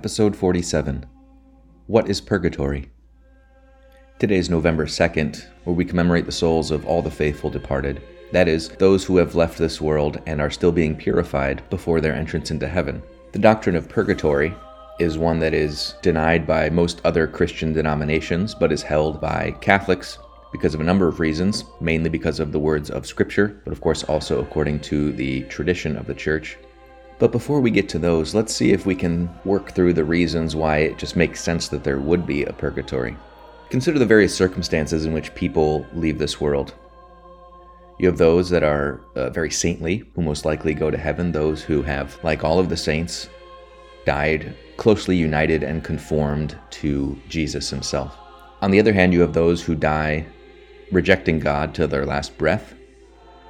Episode 47 What is Purgatory? Today is November 2nd, where we commemorate the souls of all the faithful departed. That is, those who have left this world and are still being purified before their entrance into heaven. The doctrine of purgatory is one that is denied by most other Christian denominations, but is held by Catholics because of a number of reasons, mainly because of the words of Scripture, but of course also according to the tradition of the Church. But before we get to those, let's see if we can work through the reasons why it just makes sense that there would be a purgatory. Consider the various circumstances in which people leave this world. You have those that are uh, very saintly, who most likely go to heaven, those who have, like all of the saints, died closely united and conformed to Jesus himself. On the other hand, you have those who die rejecting God to their last breath,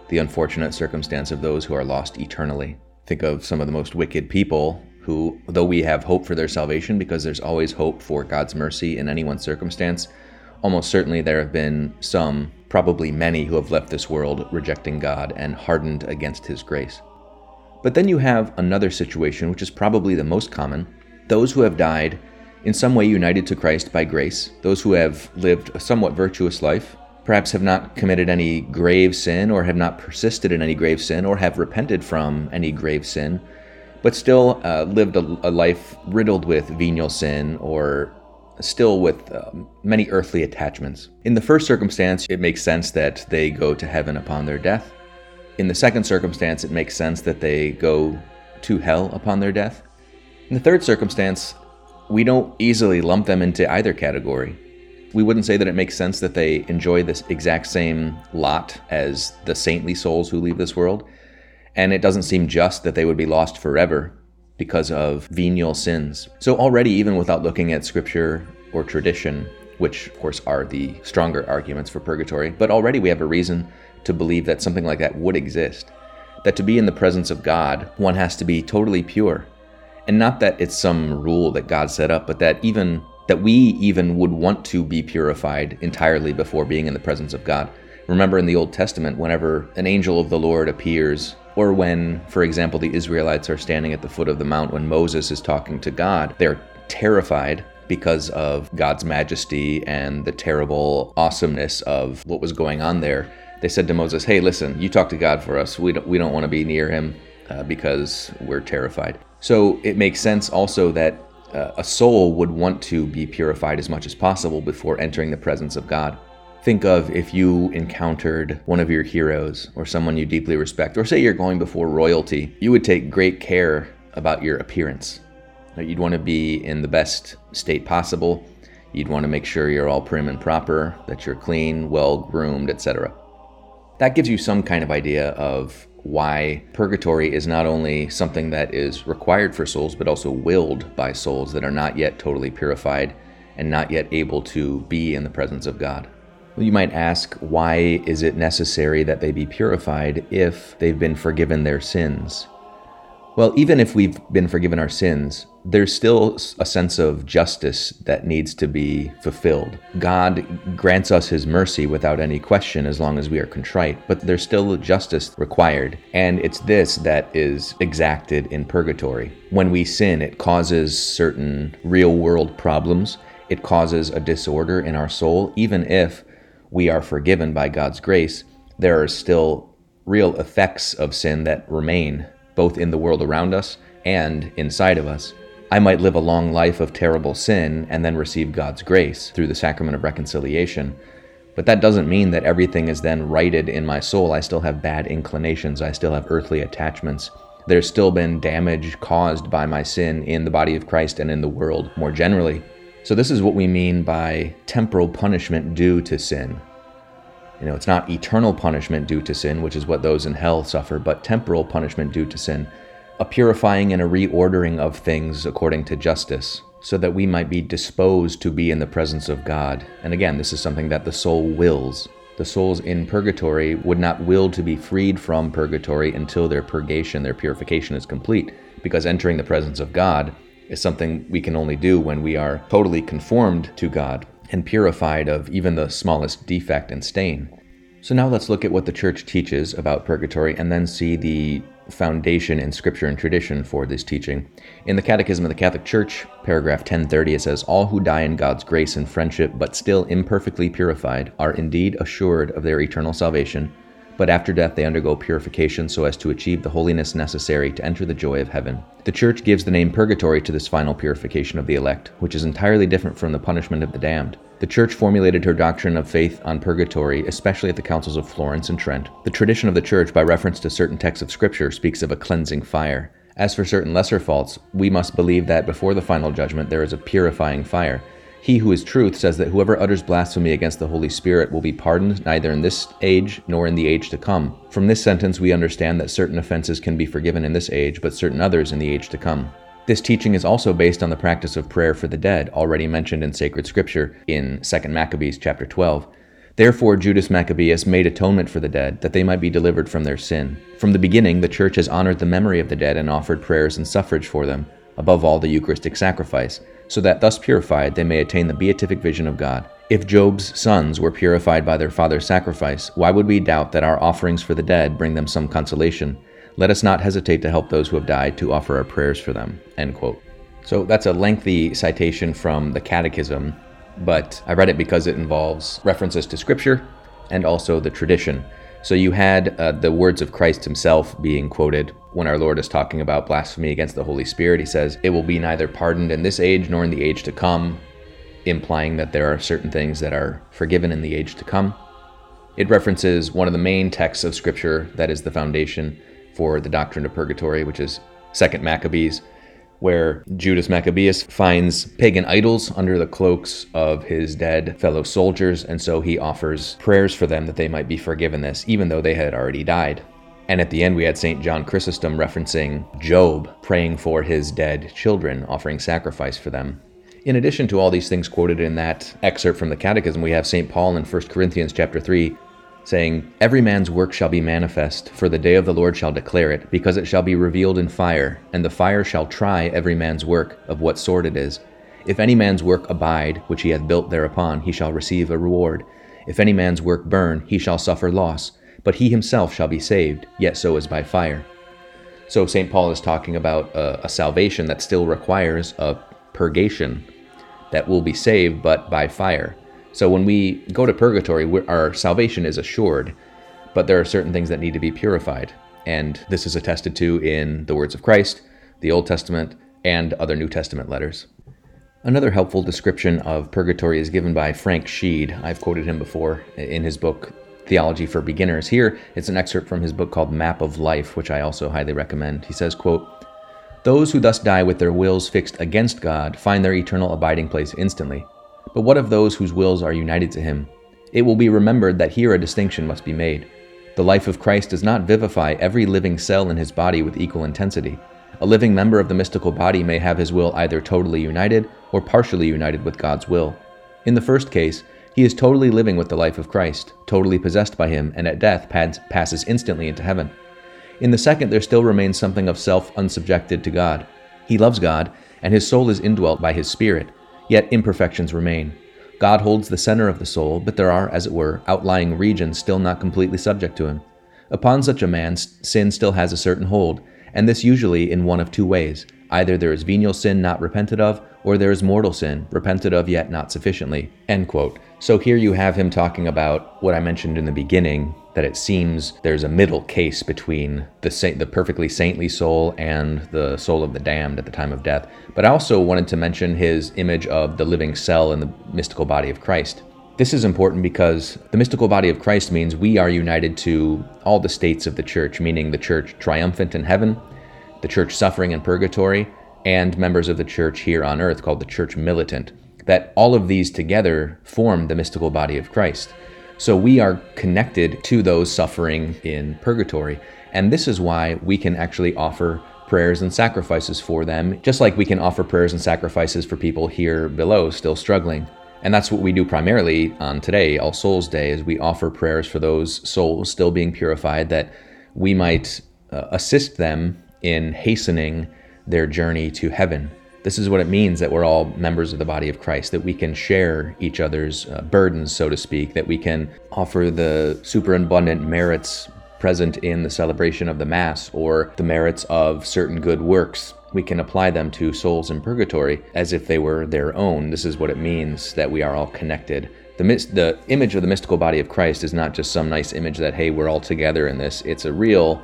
the unfortunate circumstance of those who are lost eternally think of some of the most wicked people who, though we have hope for their salvation because there's always hope for God's mercy in any one circumstance, almost certainly there have been some, probably many, who have left this world rejecting God and hardened against His grace. But then you have another situation, which is probably the most common those who have died in some way united to Christ by grace, those who have lived a somewhat virtuous life, perhaps have not committed any grave sin or have not persisted in any grave sin or have repented from any grave sin, but still uh, lived a, a, life riddled with venial sin or still with uh, many earthly attachments. In the first circumstance, it makes sense that they go to heaven upon their death. In the second circumstance, it makes sense that they go to hell upon their death. In the third circumstance, we don't easily lump them into either category we wouldn't say that it makes sense that they enjoy this exact same lot as the saintly souls who leave this world. And it doesn't seem just that they would be lost forever because of venial sins. So, already, even without looking at scripture or tradition, which of course are the stronger arguments for purgatory, but already we have a reason to believe that something like that would exist. That to be in the presence of God, one has to be totally pure. And not that it's some rule that God set up, but that even that we even would want to be purified entirely before being in the presence of God. Remember in the Old Testament, whenever an angel of the Lord appears, or when, for example, the Israelites are standing at the foot of the mount when Moses is talking to God, they're terrified because of God's majesty and the terrible awesomeness of what was going on there. They said to Moses, "Hey, listen, you talk to God for us. We don't we don't want to be near him uh, because we're terrified." So it makes sense also that a soul would want to be purified as much as possible before entering the presence of God. Think of if you encountered one of your heroes or someone you deeply respect, or say you're going before royalty, you would take great care about your appearance. You'd want to be in the best state possible. You'd want to make sure you're all prim and proper, that you're clean, well groomed, etc. That gives you some kind of idea of why purgatory is not only something that is required for souls, but also willed by souls that are not yet totally purified and not yet able to be in the presence of God. Well, you might ask, why is it necessary that they be purified if they've been forgiven their sins? Well, even if we've been forgiven our sins, there's still a sense of justice that needs to be fulfilled. God grants us his mercy without any question as long as we are contrite, but there's still justice required. And it's this that is exacted in purgatory. When we sin, it causes certain real world problems, it causes a disorder in our soul. Even if we are forgiven by God's grace, there are still real effects of sin that remain, both in the world around us and inside of us. I might live a long life of terrible sin and then receive God's grace through the sacrament of reconciliation. But that doesn't mean that everything is then righted in my soul. I still have bad inclinations, I still have earthly attachments. There's still been damage caused by my sin in the body of Christ and in the world more generally. So, this is what we mean by temporal punishment due to sin. You know, it's not eternal punishment due to sin, which is what those in hell suffer, but temporal punishment due to sin a purifying and a reordering of things according to justice, so that we might be disposed to be in the presence of God. And again, this is something that the soul wills. The souls in purgatory would not will to be freed from purgatory until their purgation, their purification is complete, because entering the presence of God is something we can only do when we are totally conformed to God and purified of even the smallest defect and stain. So now let's look at what the church teaches about purgatory and then see the foundation in scripture and tradition for this teaching. In the Catechism of the Catholic Church, paragraph 1030, it says, All who die in God's grace and friendship, but still imperfectly purified, are indeed assured of their eternal salvation but after death they undergo purification so as to achieve the holiness necessary to enter the joy of heaven. The Church gives the name purgatory to this final purification of the elect, which is entirely different from the punishment of the damned. The Church formulated her doctrine of faith on purgatory, especially at the councils of Florence and Trent. The tradition of the Church, by reference to certain texts of Scripture, speaks of a cleansing fire. As for certain lesser faults, we must believe that before the final judgment there is a purifying fire, he who is truth says that whoever utters blasphemy against the Holy Spirit will be pardoned neither in this age nor in the age to come. From this sentence, we understand that certain offenses can be forgiven in this age, but certain others in the age to come. This teaching is also based on the practice of prayer for the dead, already mentioned in sacred scripture in 2 Maccabees chapter 12. Therefore, Judas Maccabeus made atonement for the dead, that they might be delivered from their sin. From the beginning, the church has honored the memory of the dead and offered prayers and suffrage for them, above all the Eucharistic sacrifice so that thus purified they may attain the beatific vision of God. If Job's sons were purified by their father's sacrifice, why would we doubt that our offerings for the dead bring them some consolation? Let us not hesitate to help those who have died to offer our prayers for them. End quote. So that's a lengthy citation from the Catechism, but I read it because it involves references to Scripture and also the tradition. So you had uh, the words of Christ himself being quoted when our Lord is talking about blasphemy against the Holy Spirit. He says, It will be neither pardoned in this age nor in the age to come, implying that there are certain things that are forgiven in the age to come. It references one of the main texts of Scripture that is the foundation for the doctrine of purgatory, which is Second Maccabees where Judas Maccabeus finds pagan idols under the cloaks of his dead fellow soldiers, and so he offers prayers for them that they might be forgiven this, even though they had already died. And at the end, we had St. John Chrysostom referencing Job praying for his dead children, offering sacrifice for them. In addition to all these things quoted in that excerpt from the Catechism, we have St. Paul in 1 Corinthians chapter 3 saying, Every man's work shall be manifest, for the day of the Lord shall declare it, because it shall be revealed in fire, and the fire shall try every man's work, of what sort it is. If any man's work abide, which he hath built thereupon, he shall receive a reward. If any man's work burn, he shall suffer loss, but he himself shall be saved, yet so is by fire. So St. Paul is talking about a, a salvation that still requires a purgation, that will be saved, but by fire. So when we go to purgatory, our salvation is assured, but there are certain things that need to be purified. And this is attested to in the words of Christ, the Old Testament, and other New Testament letters. Another helpful description of purgatory is given by Frank Sheed. I've quoted him before in his book, Theology for Beginners. Here, it's an excerpt from his book called Map of Life, which I also highly recommend. He says, quote, Those who thus die with their wills fixed against God find their eternal abiding place instantly. But what of those whose wills are united to him? It will be remembered that here a distinction must be made. The life of Christ does not vivify every living cell in his body with equal intensity. A living member of the mystical body may have his will either totally united or partially united with God's will. In the first case, he is totally living with the life of Christ, totally possessed by him, and at death passes instantly into heaven. In the second, there still remains something of self unsubjected to God. He loves God, and his soul is indwelt by his Spirit, Yet imperfections remain. God holds the center of the soul, but there are, as it were, outlying regions still not completely subject to him. Upon such a man, sin still has a certain hold, and this usually in one of two ways. Either there is venial sin not repented of, or there is mortal sin, repented of yet not sufficiently. End quote. So here you have him talking about what I mentioned in the beginning that it seems there's a middle case between the the perfectly saintly soul and the soul of the damned at the time of death. But I also wanted to mention his image of the living cell in the mystical body of Christ. This is important because the mystical body of Christ means we are united to all the states of the church, meaning the church triumphant in heaven, the church suffering in purgatory, and members of the church here on earth called the church militant. That all of these together form the mystical body of Christ. So we are connected to those suffering in purgatory. And this is why we can actually offer prayers and sacrifices for them, just like we can offer prayers and sacrifices for people here below still struggling. And that's what we do primarily on today, All Souls Day, is we offer prayers for those souls still being purified that we might uh, assist them in hastening their journey to heaven. This is what it means that we're all members of the body of Christ, that we can share each other's uh, burdens, so to speak, that we can offer the superabundant merits present in the celebration of the Mass or the merits of certain good works. We can apply them to souls in purgatory as if they were their own. This is what it means that we are all connected. The, the image of the mystical body of Christ is not just some nice image that, hey, we're all together in this. It's a real,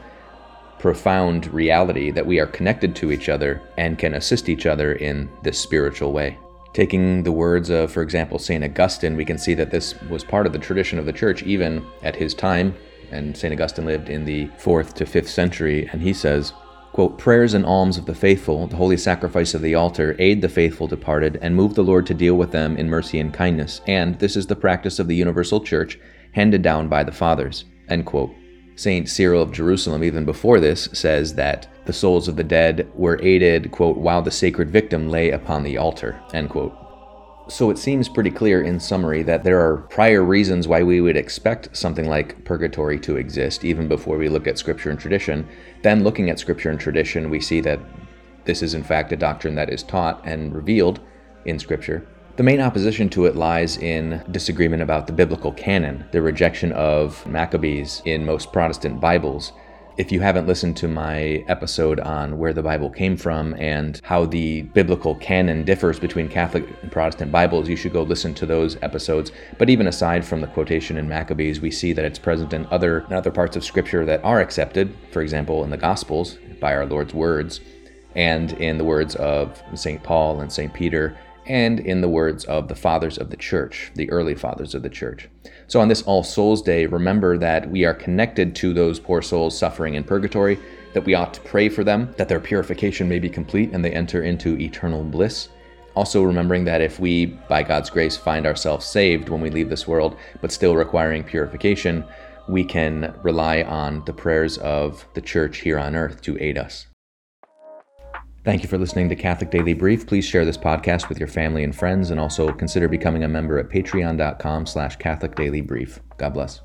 profound reality that we are connected to each other and can assist each other in this spiritual way. Taking the words of, for example, St. Augustine, we can see that this was part of the tradition of the church even at his time. And St. Augustine lived in the 4th to 5th century, and he says, quote, Prayers and alms of the faithful, the holy sacrifice of the altar, aid the faithful departed, and move the Lord to deal with them in mercy and kindness. And this is the practice of the universal church, handed down by the fathers. End quote. St. Cyril of Jerusalem, even before this, says that the souls of the dead were aided, quote, while the sacred victim lay upon the altar, end quote. So it seems pretty clear in summary that there are prior reasons why we would expect something like purgatory to exist, even before we look at scripture and tradition. Then, looking at scripture and tradition, we see that this is in fact a doctrine that is taught and revealed in scripture. The main opposition to it lies in disagreement about the biblical canon, the rejection of Maccabees in most Protestant Bibles. If you haven't listened to my episode on where the Bible came from and how the biblical canon differs between Catholic and Protestant Bibles, you should go listen to those episodes. But even aside from the quotation in Maccabees, we see that it's present in other, in other parts of Scripture that are accepted, for example, in the Gospels by our Lord's words, and in the words of St. Paul and St. Peter and in the words of the fathers of the church, the early fathers of the church. So on this All Souls Day, remember that we are connected to those poor souls suffering in purgatory, that we ought to pray for them, that their purification may be complete and they enter into eternal bliss. Also, remembering that if we, by God's grace, find ourselves saved when we leave this world, but still requiring purification, we can rely on the prayers of the church here on earth to aid us. Thank you for listening to Catholic Daily Brief. Please share this podcast with your family and friends, and also consider becoming a member at patreon.com slash Catholic Daily Brief. God bless.